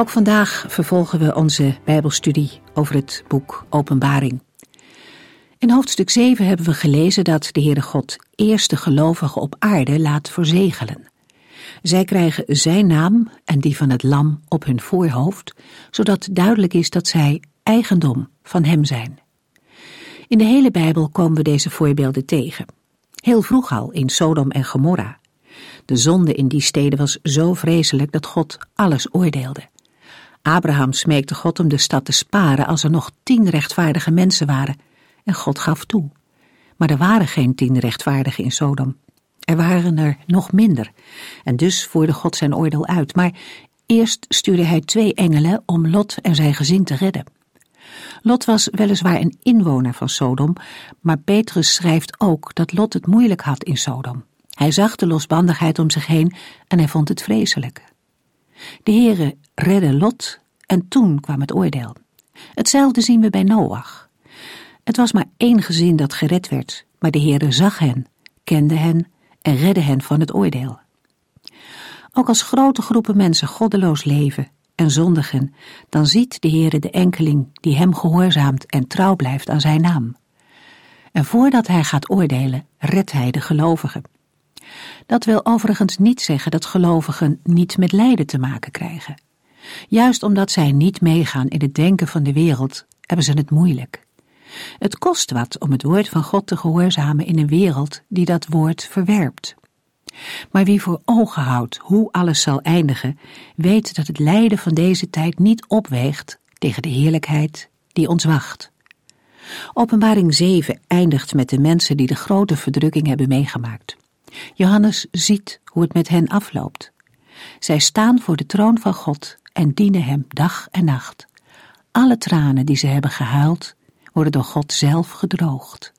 Ook vandaag vervolgen we onze Bijbelstudie over het boek Openbaring. In hoofdstuk 7 hebben we gelezen dat de Heere God eerst de gelovigen op aarde laat verzegelen. Zij krijgen zijn naam en die van het lam op hun voorhoofd, zodat duidelijk is dat zij eigendom van hem zijn. In de hele Bijbel komen we deze voorbeelden tegen. Heel vroeg al in Sodom en Gomorra. De zonde in die steden was zo vreselijk dat God alles oordeelde. Abraham smeekte God om de stad te sparen als er nog tien rechtvaardige mensen waren. En God gaf toe. Maar er waren geen tien rechtvaardigen in Sodom. Er waren er nog minder. En dus voerde God zijn oordeel uit. Maar eerst stuurde hij twee engelen om Lot en zijn gezin te redden. Lot was weliswaar een inwoner van Sodom, maar Petrus schrijft ook dat Lot het moeilijk had in Sodom. Hij zag de losbandigheid om zich heen en hij vond het vreselijk. De Heere redde Lot en toen kwam het oordeel. Hetzelfde zien we bij Noach. Het was maar één gezin dat gered werd, maar de Heere zag hen, kende hen en redde hen van het oordeel. Ook als grote groepen mensen goddeloos leven en zondigen, dan ziet de Heere de enkeling die hem gehoorzaamt en trouw blijft aan zijn naam. En voordat hij gaat oordelen, redt hij de gelovigen. Dat wil overigens niet zeggen dat gelovigen niet met lijden te maken krijgen. Juist omdat zij niet meegaan in het denken van de wereld, hebben ze het moeilijk. Het kost wat om het woord van God te gehoorzamen in een wereld die dat woord verwerpt. Maar wie voor ogen houdt hoe alles zal eindigen, weet dat het lijden van deze tijd niet opweegt tegen de heerlijkheid die ons wacht. Openbaring 7 eindigt met de mensen die de grote verdrukking hebben meegemaakt. Johannes ziet hoe het met hen afloopt. Zij staan voor de troon van God en dienen hem dag en nacht. Alle tranen die ze hebben gehuild, worden door God zelf gedroogd.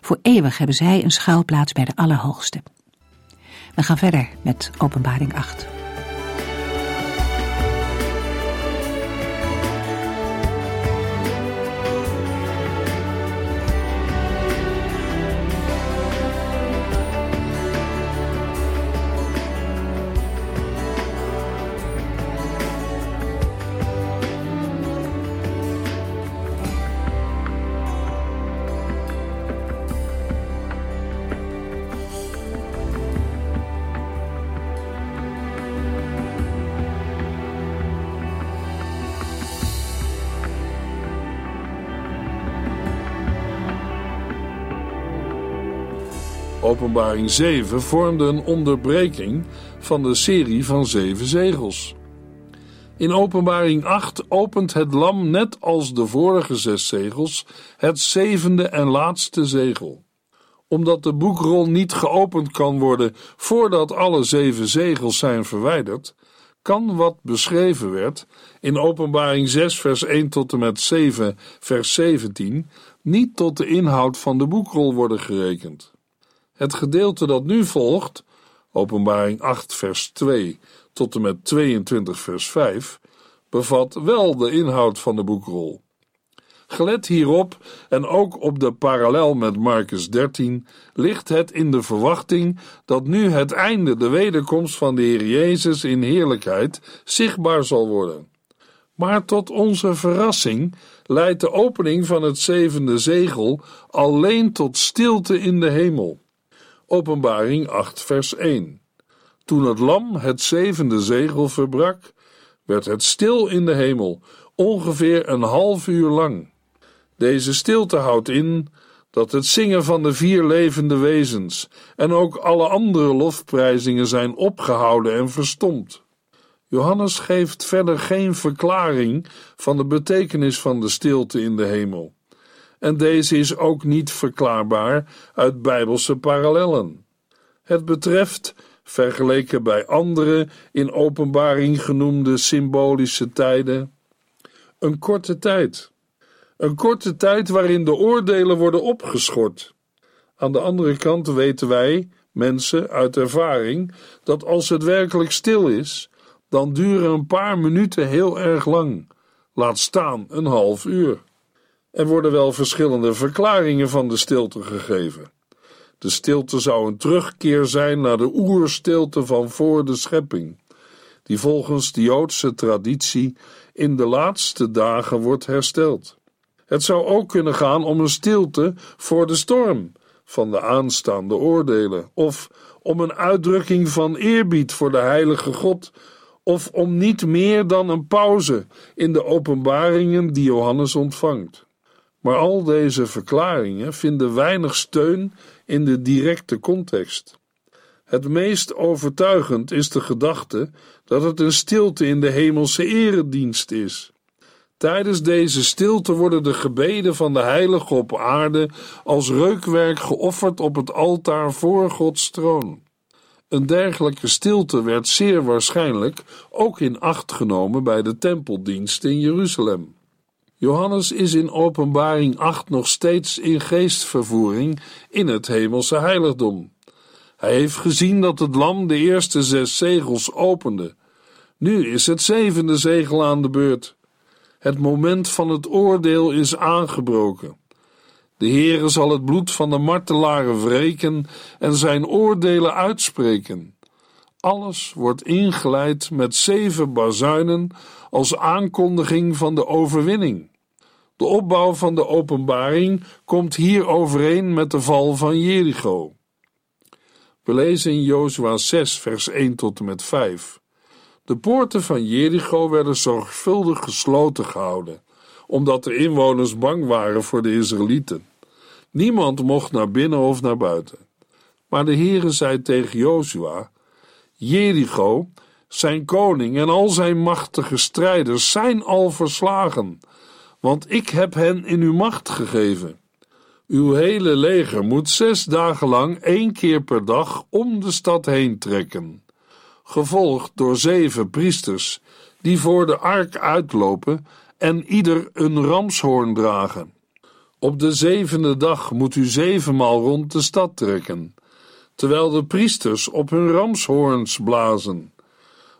Voor eeuwig hebben zij een schuilplaats bij de Allerhoogste. We gaan verder met Openbaring 8. Openbaring 7 vormde een onderbreking van de serie van zeven zegels. In Openbaring 8 opent het lam net als de vorige zes zegels het zevende en laatste zegel. Omdat de boekrol niet geopend kan worden voordat alle zeven zegels zijn verwijderd, kan wat beschreven werd in Openbaring 6 vers 1 tot en met 7 vers 17 niet tot de inhoud van de boekrol worden gerekend. Het gedeelte dat nu volgt, Openbaring 8, vers 2 tot en met 22, vers 5, bevat wel de inhoud van de boekrol. Gelet hierop en ook op de parallel met Marcus 13 ligt het in de verwachting dat nu het einde, de wederkomst van de Heer Jezus in heerlijkheid, zichtbaar zal worden. Maar tot onze verrassing leidt de opening van het zevende zegel alleen tot stilte in de hemel. Openbaring 8, vers 1. Toen het lam het zevende zegel verbrak, werd het stil in de hemel, ongeveer een half uur lang. Deze stilte houdt in dat het zingen van de vier levende wezens en ook alle andere lofprijzingen zijn opgehouden en verstomd. Johannes geeft verder geen verklaring van de betekenis van de stilte in de hemel en deze is ook niet verklaarbaar uit bijbelse parallellen. Het betreft vergeleken bij andere in openbaring genoemde symbolische tijden. Een korte tijd. Een korte tijd waarin de oordelen worden opgeschort. Aan de andere kant weten wij, mensen uit ervaring, dat als het werkelijk stil is, dan duren een paar minuten heel erg lang, laat staan een half uur. Er worden wel verschillende verklaringen van de stilte gegeven. De stilte zou een terugkeer zijn naar de oerstilte van voor de schepping, die volgens de Joodse traditie in de laatste dagen wordt hersteld. Het zou ook kunnen gaan om een stilte voor de storm van de aanstaande oordelen, of om een uitdrukking van eerbied voor de heilige God, of om niet meer dan een pauze in de openbaringen die Johannes ontvangt. Maar al deze verklaringen vinden weinig steun in de directe context. Het meest overtuigend is de gedachte dat het een stilte in de hemelse eredienst is. Tijdens deze stilte worden de gebeden van de heilige op aarde als reukwerk geofferd op het altaar voor Gods troon. Een dergelijke stilte werd zeer waarschijnlijk ook in acht genomen bij de tempeldienst in Jeruzalem. Johannes is in Openbaring 8 nog steeds in geestvervoering in het hemelse heiligdom. Hij heeft gezien dat het lam de eerste zes zegels opende. Nu is het zevende zegel aan de beurt. Het moment van het oordeel is aangebroken. De Heere zal het bloed van de martelaren wreken en zijn oordelen uitspreken. Alles wordt ingeleid met zeven bazuinen als aankondiging van de overwinning. De opbouw van de openbaring komt hier overeen met de val van Jericho. We lezen in Jozua 6, vers 1 tot en met 5. De poorten van Jericho werden zorgvuldig gesloten gehouden, omdat de inwoners bang waren voor de Israëlieten. Niemand mocht naar binnen of naar buiten. Maar de Heere zei tegen Jozua: Jericho, zijn koning en al zijn machtige strijders zijn al verslagen, want ik heb hen in uw macht gegeven. Uw hele leger moet zes dagen lang één keer per dag om de stad heen trekken gevolgd door zeven priesters, die voor de ark uitlopen en ieder een ramshoorn dragen. Op de zevende dag moet u zevenmaal rond de stad trekken, terwijl de priesters op hun ramshoorns blazen.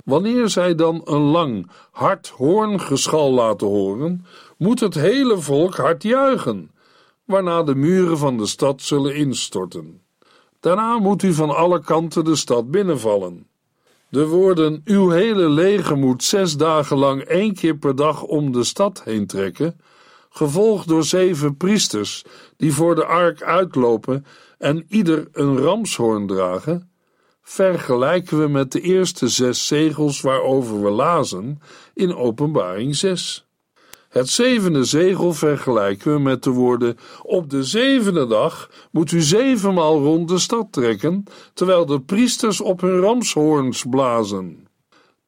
Wanneer zij dan een lang, hard hoorngeschal laten horen, moet het hele volk hard juichen, waarna de muren van de stad zullen instorten. Daarna moet u van alle kanten de stad binnenvallen. De woorden: Uw hele leger moet zes dagen lang één keer per dag om de stad heen trekken, gevolgd door zeven priesters die voor de ark uitlopen en ieder een ramshoorn dragen, vergelijken we met de eerste zes zegels waarover we lazen in Openbaring 6. Het zevende zegel vergelijken we met de woorden: Op de zevende dag moet u zevenmaal rond de stad trekken, terwijl de priesters op hun ramshoorns blazen.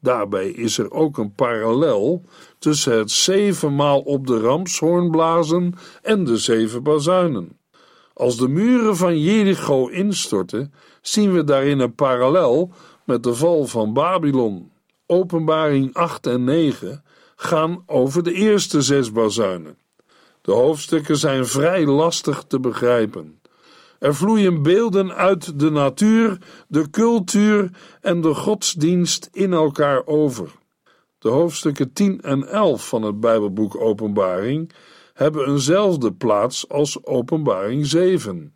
Daarbij is er ook een parallel tussen het zevenmaal op de ramshoorn blazen en de zeven bazuinen. Als de muren van Jericho instorten, zien we daarin een parallel met de val van Babylon. Openbaring 8 en 9 gaan over de eerste zes bazuinen. De hoofdstukken zijn vrij lastig te begrijpen. Er vloeien beelden uit de natuur, de cultuur en de godsdienst in elkaar over. De hoofdstukken 10 en 11 van het Bijbelboek Openbaring hebben eenzelfde plaats als Openbaring 7.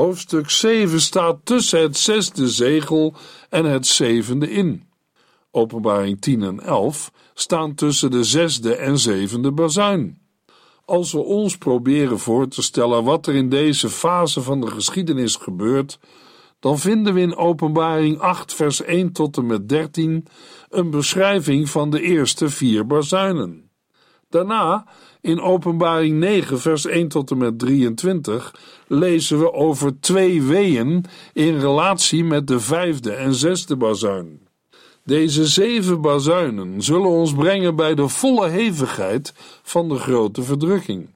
Hoofdstuk 7 staat tussen het zesde zegel en het zevende in. Openbaring 10 en 11 staan tussen de zesde en zevende bazuin. Als we ons proberen voor te stellen wat er in deze fase van de geschiedenis gebeurt, dan vinden we in Openbaring 8, vers 1 tot en met 13 een beschrijving van de eerste vier bazuinen. Daarna, in Openbaring 9, vers 1 tot en met 23, lezen we over twee weeën in relatie met de vijfde en zesde bazuin. Deze zeven bazuinen zullen ons brengen bij de volle hevigheid van de grote verdrukking.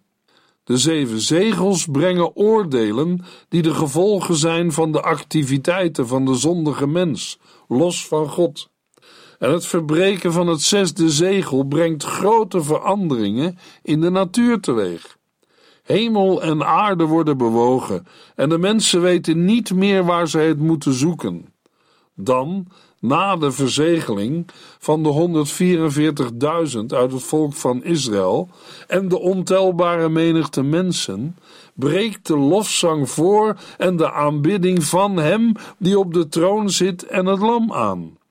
De zeven zegels brengen oordelen die de gevolgen zijn van de activiteiten van de zondige mens, los van God. En het verbreken van het zesde zegel brengt grote veranderingen in de natuur teweeg. Hemel en aarde worden bewogen en de mensen weten niet meer waar ze het moeten zoeken. Dan, na de verzegeling van de 144.000 uit het volk van Israël en de ontelbare menigte mensen, breekt de lofzang voor en de aanbidding van Hem die op de troon zit en het lam aan.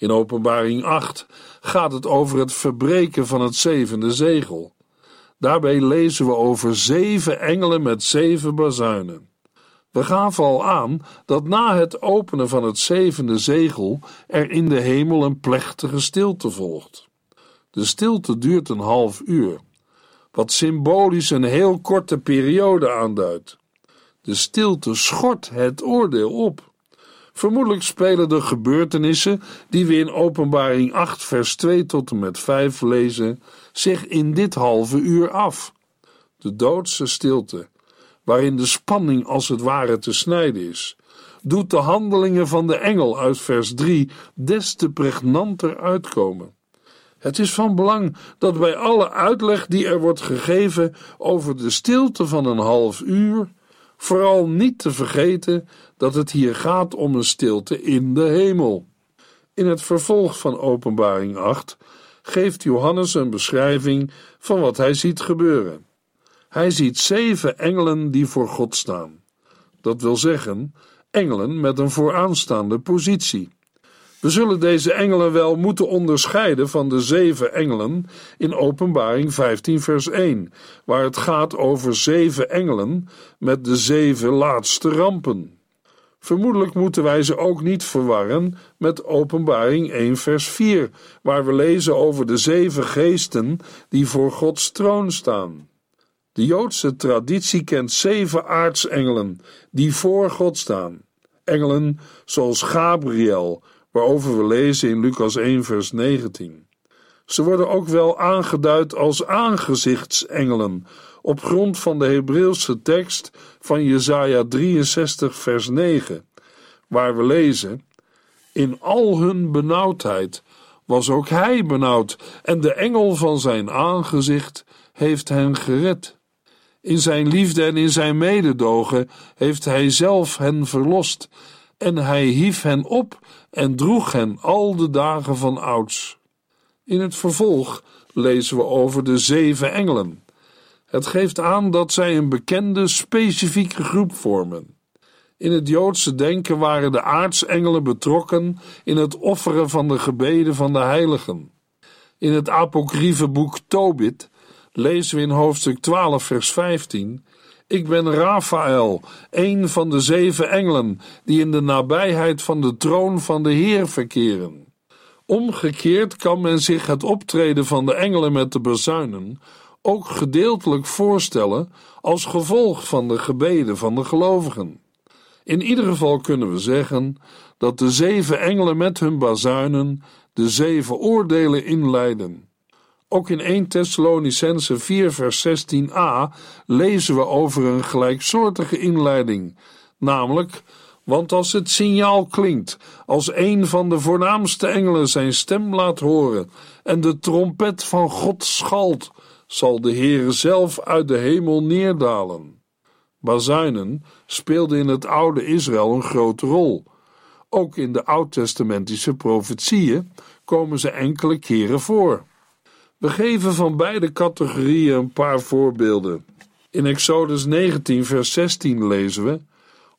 In Openbaring 8 gaat het over het verbreken van het zevende zegel. Daarbij lezen we over zeven engelen met zeven bazuinen. We gaven al aan dat na het openen van het zevende zegel er in de hemel een plechtige stilte volgt. De stilte duurt een half uur, wat symbolisch een heel korte periode aanduidt. De stilte schort het oordeel op. Vermoedelijk spelen de gebeurtenissen die we in Openbaring 8, vers 2 tot en met 5 lezen, zich in dit halve uur af. De doodse stilte, waarin de spanning als het ware te snijden is, doet de handelingen van de engel uit vers 3 des te pregnanter uitkomen. Het is van belang dat bij alle uitleg die er wordt gegeven over de stilte van een half uur, vooral niet te vergeten dat het hier gaat om een stilte in de hemel. In het vervolg van Openbaring 8 geeft Johannes een beschrijving van wat hij ziet gebeuren. Hij ziet zeven engelen die voor God staan. Dat wil zeggen, engelen met een vooraanstaande positie. We zullen deze engelen wel moeten onderscheiden van de zeven engelen in Openbaring 15, vers 1, waar het gaat over zeven engelen met de zeven laatste rampen. Vermoedelijk moeten wij ze ook niet verwarren met Openbaring 1, vers 4, waar we lezen over de zeven geesten die voor Gods troon staan. De Joodse traditie kent zeven aartsengelen die voor God staan. Engelen zoals Gabriel, waarover we lezen in Lucas 1, vers 19. Ze worden ook wel aangeduid als aangezichtsengelen op grond van de Hebreeuwse tekst van Jesaja 63 vers 9, waar we lezen: In al hun benauwdheid was ook hij benauwd en de engel van zijn aangezicht heeft hen gered. In zijn liefde en in zijn mededogen heeft hij zelf hen verlost en hij hief hen op en droeg hen al de dagen van ouds. In het vervolg lezen we over de zeven engelen. Het geeft aan dat zij een bekende, specifieke groep vormen. In het Joodse denken waren de aartsengelen betrokken in het offeren van de gebeden van de heiligen. In het apocryfe boek Tobit lezen we in hoofdstuk 12, vers 15: Ik ben Raphaël, een van de zeven engelen die in de nabijheid van de troon van de Heer verkeren. Omgekeerd kan men zich het optreden van de engelen met de bazuinen ook gedeeltelijk voorstellen als gevolg van de gebeden van de gelovigen. In ieder geval kunnen we zeggen dat de zeven engelen met hun bazuinen de zeven oordelen inleiden. Ook in 1 Thessalonicense 4 vers 16a lezen we over een gelijksoortige inleiding, namelijk want als het signaal klinkt, als een van de voornaamste engelen zijn stem laat horen en de trompet van God schalt, zal de Heere zelf uit de hemel neerdalen. Bazuinen speelden in het oude Israël een grote rol. Ook in de oud-testamentische profetieën komen ze enkele keren voor. We geven van beide categorieën een paar voorbeelden. In Exodus 19, vers 16 lezen we: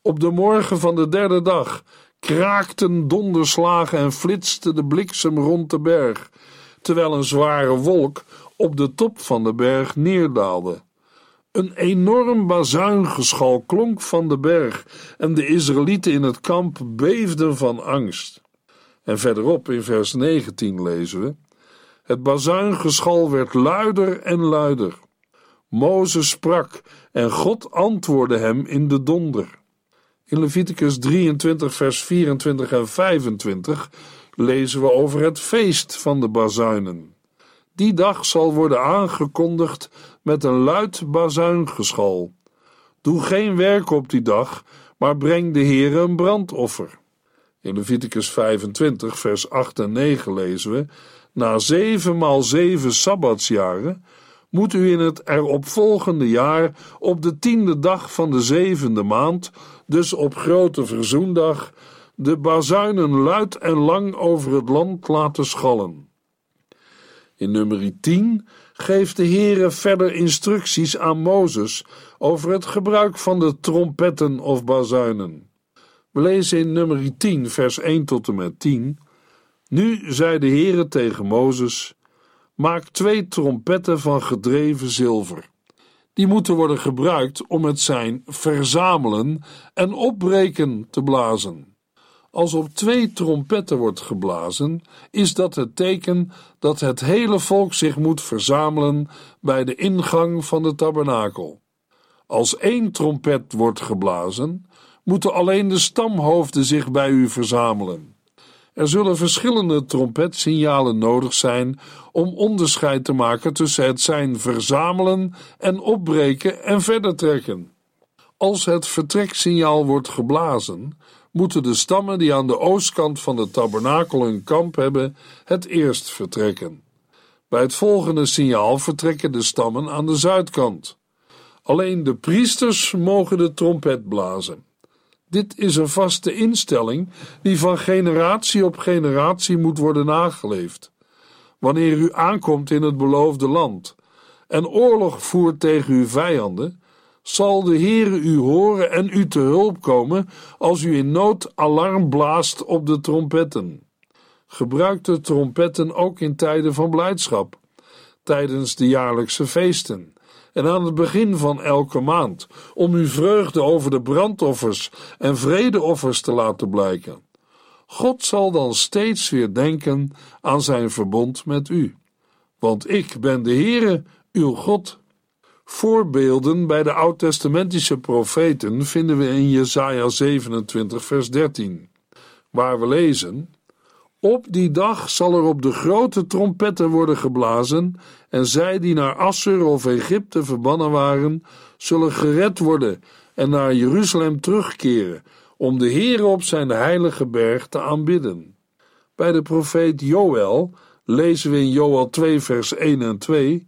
Op de morgen van de derde dag kraakten donderslagen en flitste de bliksem rond de berg, terwijl een zware wolk op de top van de berg neerdaalde. Een enorm bazuingeschal klonk van de berg en de Israëlieten in het kamp beefden van angst. En verderop in vers 19 lezen we: Het bazuingeschal werd luider en luider. Mozes sprak en God antwoordde hem in de donder. In Leviticus 23, vers 24 en 25 lezen we over het feest van de bazuinen. Die dag zal worden aangekondigd met een luid bazuingeschal. Doe geen werk op die dag, maar breng de Heere een brandoffer. In Leviticus 25, vers 8 en 9 lezen we: Na zeven maal zeven sabbatsjaren moet u in het eropvolgende jaar op de tiende dag van de zevende maand, dus op grote verzoendag, de bazuinen luid en lang over het land laten schallen. In nummer 10 geeft de Heere verder instructies aan Mozes over het gebruik van de trompetten of bazuinen. We lezen in nummer 10, vers 1 tot en met 10. Nu zei de Heere tegen Mozes: Maak twee trompetten van gedreven zilver. Die moeten worden gebruikt om het zijn verzamelen en opbreken te blazen. Als op twee trompetten wordt geblazen, is dat het teken dat het hele volk zich moet verzamelen bij de ingang van de tabernakel. Als één trompet wordt geblazen, moeten alleen de stamhoofden zich bij u verzamelen. Er zullen verschillende trompetsignalen nodig zijn om onderscheid te maken tussen het zijn verzamelen en opbreken en verder trekken. Als het vertreksignaal wordt geblazen, moeten de stammen die aan de oostkant van de tabernakel hun kamp hebben, het eerst vertrekken. Bij het volgende signaal vertrekken de stammen aan de zuidkant. Alleen de priesters mogen de trompet blazen. Dit is een vaste instelling die van generatie op generatie moet worden nageleefd. Wanneer u aankomt in het beloofde land en oorlog voert tegen uw vijanden, zal de Heere u horen en u te hulp komen als u in nood alarm blaast op de trompetten. Gebruik de trompetten ook in tijden van blijdschap, tijdens de jaarlijkse feesten en aan het begin van elke maand, om uw vreugde over de brandoffers en vredeoffers te laten blijken. God zal dan steeds weer denken aan zijn verbond met u. Want ik ben de Heere, uw God. Voorbeelden bij de oud-testamentische profeten vinden we in Jesaja 27 vers 13, waar we lezen op die dag zal er op de grote trompetten worden geblazen, en zij die naar Assur of Egypte verbannen waren, zullen gered worden en naar Jeruzalem terugkeren, om de Heere op zijn heilige berg te aanbidden. Bij de profeet Joël lezen we in Joël 2 vers 1 en 2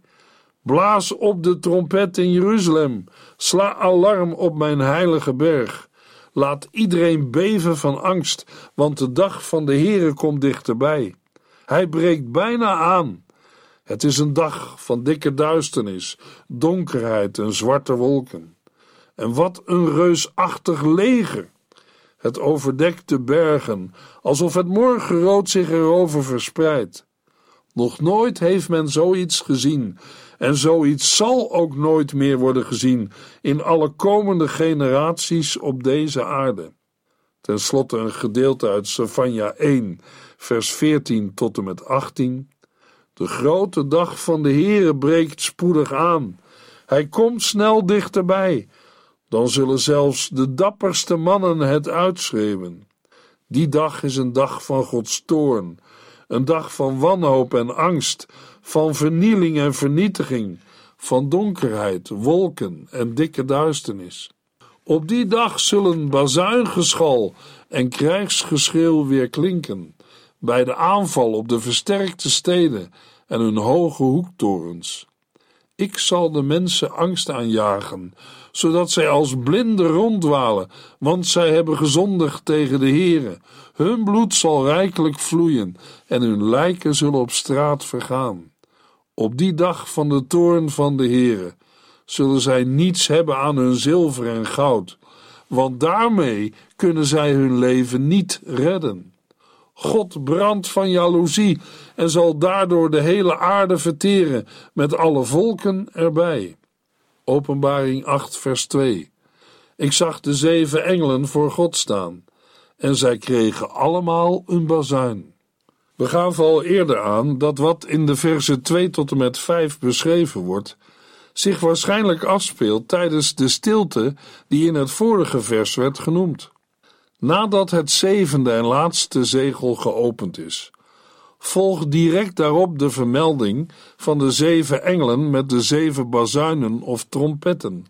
Blaas op de trompet in Jeruzalem, sla alarm op mijn heilige berg. Laat iedereen beven van angst, want de dag van de Heere komt dichterbij. Hij breekt bijna aan. Het is een dag van dikke duisternis, donkerheid en zwarte wolken. En wat een reusachtig leger! Het overdekt de bergen, alsof het morgenrood zich erover verspreidt. Nog nooit heeft men zoiets gezien, en zoiets zal ook nooit meer worden gezien in alle komende generaties op deze aarde. Ten slotte een gedeelte uit Savanja 1, vers 14 tot en met 18. De grote dag van de Heere breekt spoedig aan. Hij komt snel dichterbij. Dan zullen zelfs de dapperste mannen het uitschreeuwen. Die dag is een dag van Gods toorn, een dag van wanhoop en angst, van vernieling en vernietiging, van donkerheid, wolken en dikke duisternis. Op die dag zullen bazuingeschal en krijgsgeschreeuw weer klinken, bij de aanval op de versterkte steden en hun hoge hoektorens. Ik zal de mensen angst aanjagen, zodat zij als blinden ronddwalen, want zij hebben gezondigd tegen de Heere. Hun bloed zal rijkelijk vloeien en hun lijken zullen op straat vergaan. Op die dag van de toorn van de Heere zullen zij niets hebben aan hun zilver en goud, want daarmee kunnen zij hun leven niet redden. God brandt van jaloezie en zal daardoor de hele aarde verteren met alle volken erbij. Openbaring 8, vers 2. Ik zag de zeven engelen voor God staan, en zij kregen allemaal een bazuin. We gaven al eerder aan dat wat in de versen 2 tot en met 5 beschreven wordt, zich waarschijnlijk afspeelt tijdens de stilte die in het vorige vers werd genoemd. Nadat het zevende en laatste zegel geopend is, volgt direct daarop de vermelding van de zeven engelen met de zeven bazuinen of trompetten.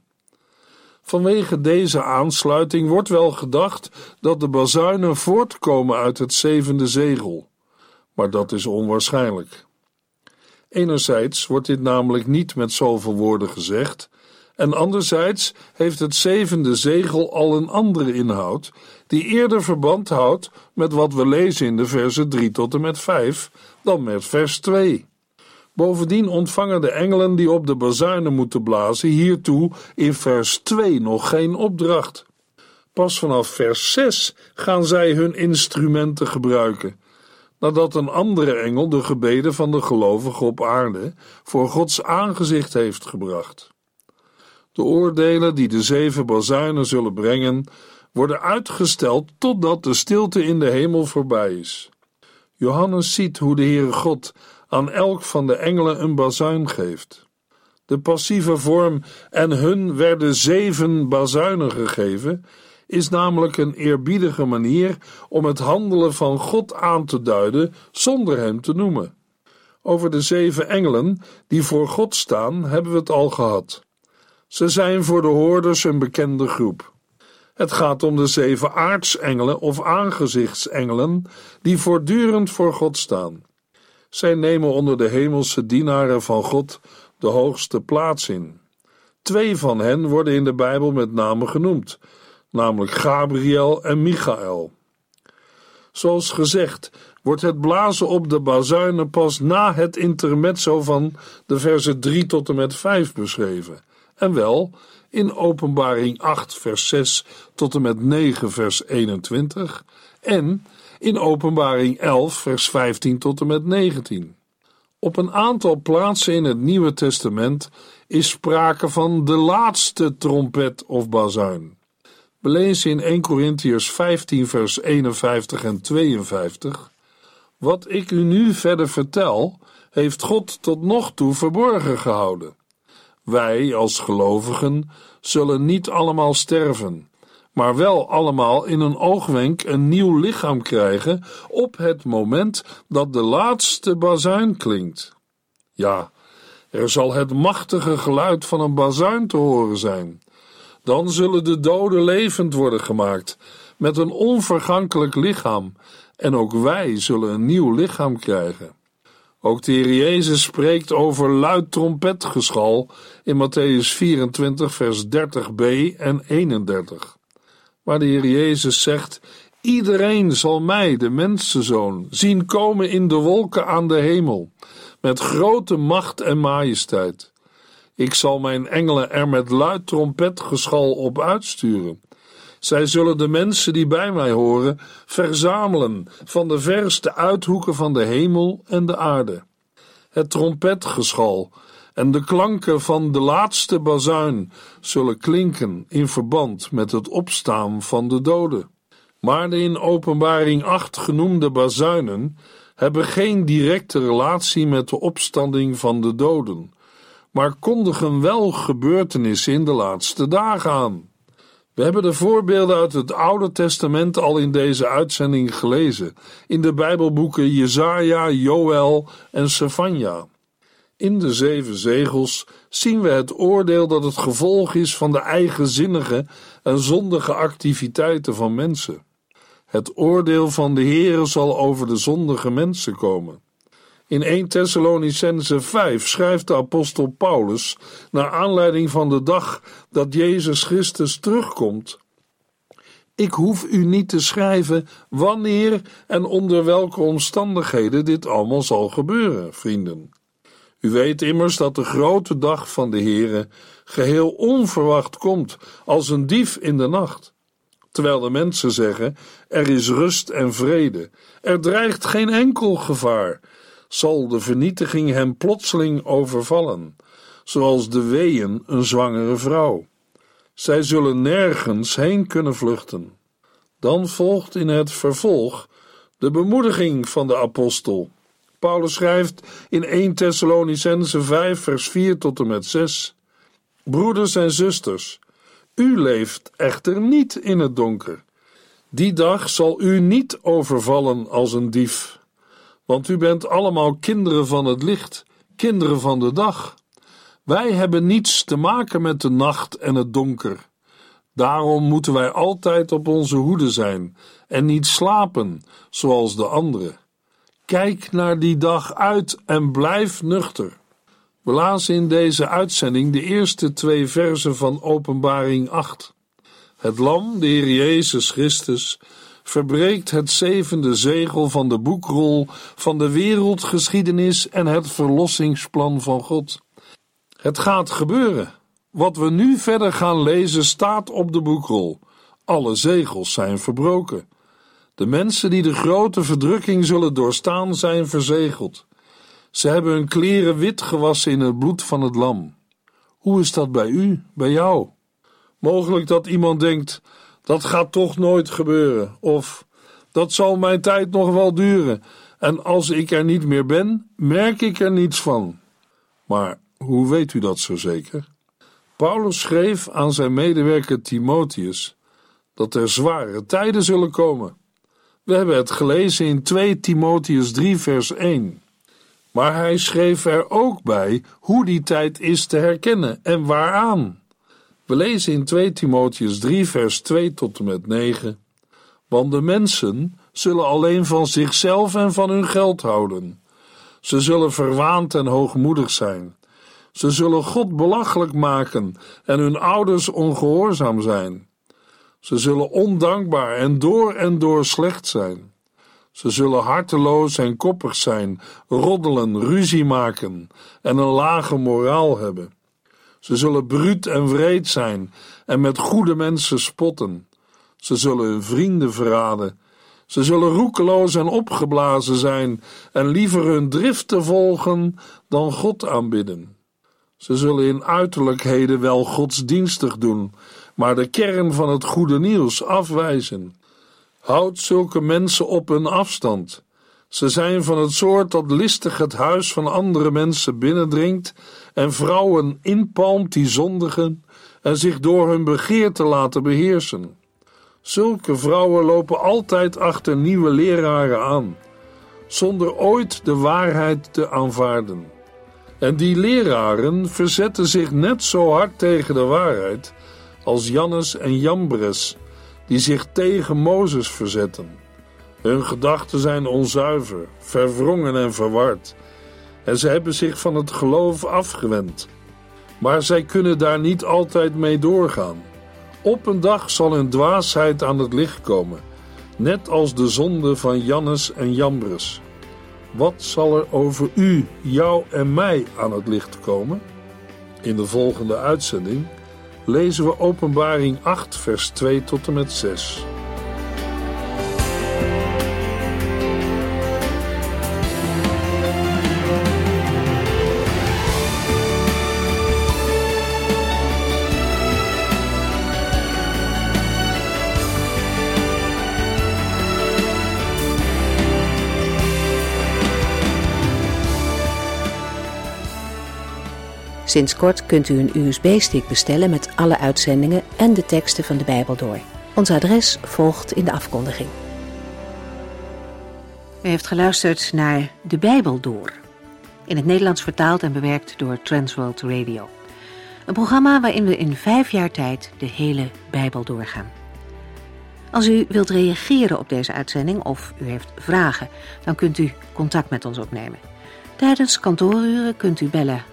Vanwege deze aansluiting wordt wel gedacht dat de bazuinen voortkomen uit het zevende zegel, maar dat is onwaarschijnlijk. Enerzijds wordt dit namelijk niet met zoveel woorden gezegd, en anderzijds heeft het zevende zegel al een andere inhoud, die eerder verband houdt met wat we lezen in de versen 3 tot en met 5 dan met vers 2. Bovendien ontvangen de engelen die op de bazuinen moeten blazen hiertoe in vers 2 nog geen opdracht. Pas vanaf vers 6 gaan zij hun instrumenten gebruiken, nadat een andere engel de gebeden van de gelovigen op aarde voor Gods aangezicht heeft gebracht. De oordelen die de zeven bazuinen zullen brengen, worden uitgesteld totdat de stilte in de hemel voorbij is. Johannes ziet hoe de Heere God aan elk van de engelen een bazuin geeft. De passieve vorm en hun werden zeven bazuinen gegeven, is namelijk een eerbiedige manier om het handelen van God aan te duiden zonder hem te noemen. Over de zeven engelen die voor God staan hebben we het al gehad. Ze zijn voor de hoorders een bekende groep. Het gaat om de zeven aartsengelen of aangezichtsengelen die voortdurend voor God staan. Zij nemen onder de hemelse dienaren van God de hoogste plaats in. Twee van hen worden in de Bijbel met name genoemd, namelijk Gabriel en Michael. Zoals gezegd wordt het blazen op de bazuinen pas na het intermezzo van de versen 3 tot en met 5 beschreven. En wel in Openbaring 8, vers 6 tot en met 9, vers 21 en in Openbaring 11, vers 15 tot en met 19. Op een aantal plaatsen in het Nieuwe Testament is sprake van de laatste trompet of bazuin. Belezen in 1 Corinthiërs 15, vers 51 en 52. Wat ik u nu verder vertel, heeft God tot nog toe verborgen gehouden. Wij als gelovigen zullen niet allemaal sterven, maar wel allemaal in een oogwenk een nieuw lichaam krijgen op het moment dat de laatste bazuin klinkt. Ja, er zal het machtige geluid van een bazuin te horen zijn. Dan zullen de doden levend worden gemaakt met een onvergankelijk lichaam, en ook wij zullen een nieuw lichaam krijgen. Ook de Heer Jezus spreekt over luid trompetgeschal in Matthäus 24, vers 30b en 31. Waar de Heer Jezus zegt: Iedereen zal mij, de mensenzoon, zien komen in de wolken aan de hemel, met grote macht en majesteit. Ik zal mijn engelen er met luid trompetgeschal op uitsturen. Zij zullen de mensen die bij mij horen verzamelen van de verste uithoeken van de hemel en de aarde. Het trompetgeschal en de klanken van de laatste bazuin zullen klinken in verband met het opstaan van de doden. Maar de in Openbaring 8 genoemde bazuinen hebben geen directe relatie met de opstanding van de doden, maar kondigen wel gebeurtenissen in de laatste dagen aan. We hebben de voorbeelden uit het Oude Testament al in deze uitzending gelezen, in de Bijbelboeken Jesaja, Joël en Sefania. In de zeven zegels zien we het oordeel dat het gevolg is van de eigenzinnige en zondige activiteiten van mensen. Het oordeel van de Heere zal over de zondige mensen komen. In 1 Thessalonicense 5 schrijft de apostel Paulus, naar aanleiding van de dag dat Jezus Christus terugkomt: Ik hoef u niet te schrijven wanneer en onder welke omstandigheden dit allemaal zal gebeuren, vrienden. U weet immers dat de grote dag van de Heere geheel onverwacht komt, als een dief in de nacht. Terwijl de mensen zeggen: Er is rust en vrede, er dreigt geen enkel gevaar zal de vernietiging hem plotseling overvallen, zoals de weeën een zwangere vrouw. Zij zullen nergens heen kunnen vluchten. Dan volgt in het vervolg de bemoediging van de apostel. Paulus schrijft in 1 Thessalonicense 5 vers 4 tot en met 6 Broeders en zusters, u leeft echter niet in het donker. Die dag zal u niet overvallen als een dief Want u bent allemaal kinderen van het licht, kinderen van de dag. Wij hebben niets te maken met de nacht en het donker. Daarom moeten wij altijd op onze hoede zijn en niet slapen zoals de anderen. Kijk naar die dag uit en blijf nuchter. We lazen in deze uitzending de eerste twee versen van Openbaring 8. Het Lam, de Heer Jezus Christus, verbreekt het zevende zegel van de boekrol van de wereldgeschiedenis en het verlossingsplan van God. Het gaat gebeuren. Wat we nu verder gaan lezen staat op de boekrol. Alle zegels zijn verbroken. De mensen die de grote verdrukking zullen doorstaan zijn verzegeld. Ze hebben hun kleren wit gewassen in het bloed van het lam. Hoe is dat bij u, bij jou? Mogelijk dat iemand denkt: dat gaat toch nooit gebeuren, of dat zal mijn tijd nog wel duren, en als ik er niet meer ben, merk ik er niets van. Maar hoe weet u dat zo zeker? Paulus schreef aan zijn medewerker Timotheus dat er zware tijden zullen komen. We hebben het gelezen in 2 Timotheus 3, vers 1. Maar hij schreef er ook bij hoe die tijd is te herkennen en waaraan. We lezen in 2 Timotheus 3, vers 2 tot en met 9. Want de mensen zullen alleen van zichzelf en van hun geld houden. Ze zullen verwaand en hoogmoedig zijn. Ze zullen God belachelijk maken en hun ouders ongehoorzaam zijn. Ze zullen ondankbaar en door en door slecht zijn. Ze zullen harteloos en koppig zijn, roddelen, ruzie maken en een lage moraal hebben. Ze zullen bruut en wreed zijn en met goede mensen spotten. Ze zullen hun vrienden verraden. Ze zullen roekeloos en opgeblazen zijn en liever hun driften volgen dan God aanbidden. Ze zullen in uiterlijkheden wel godsdienstig doen, maar de kern van het goede nieuws afwijzen. Houd zulke mensen op een afstand. Ze zijn van het soort dat listig het huis van andere mensen binnendringt en vrouwen inpalmt die zondigen en zich door hun begeerte laten beheersen. Zulke vrouwen lopen altijd achter nieuwe leraren aan, zonder ooit de waarheid te aanvaarden. En die leraren verzetten zich net zo hard tegen de waarheid als Jannes en Jambres, die zich tegen Mozes verzetten. Hun gedachten zijn onzuiver, verwrongen en verward, en ze hebben zich van het geloof afgewend. Maar zij kunnen daar niet altijd mee doorgaan. Op een dag zal hun dwaasheid aan het licht komen, net als de zonde van Jannes en Jambres. Wat zal er over u, jou en mij aan het licht komen? In de volgende uitzending lezen we Openbaring 8, vers 2 tot en met 6. Sinds kort kunt u een USB-stick bestellen met alle uitzendingen en de teksten van de Bijbel door. Ons adres volgt in de afkondiging. U heeft geluisterd naar De Bijbel Door. In het Nederlands vertaald en bewerkt door Transworld Radio. Een programma waarin we in vijf jaar tijd de hele Bijbel doorgaan. Als u wilt reageren op deze uitzending of u heeft vragen, dan kunt u contact met ons opnemen. Tijdens kantooruren kunt u bellen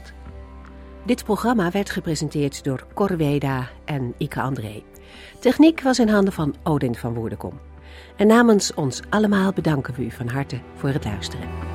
Dit programma werd gepresenteerd door Corweda en Ike André. Techniek was in handen van Odin van Woerdenkom. En namens ons allemaal bedanken we u van harte voor het luisteren.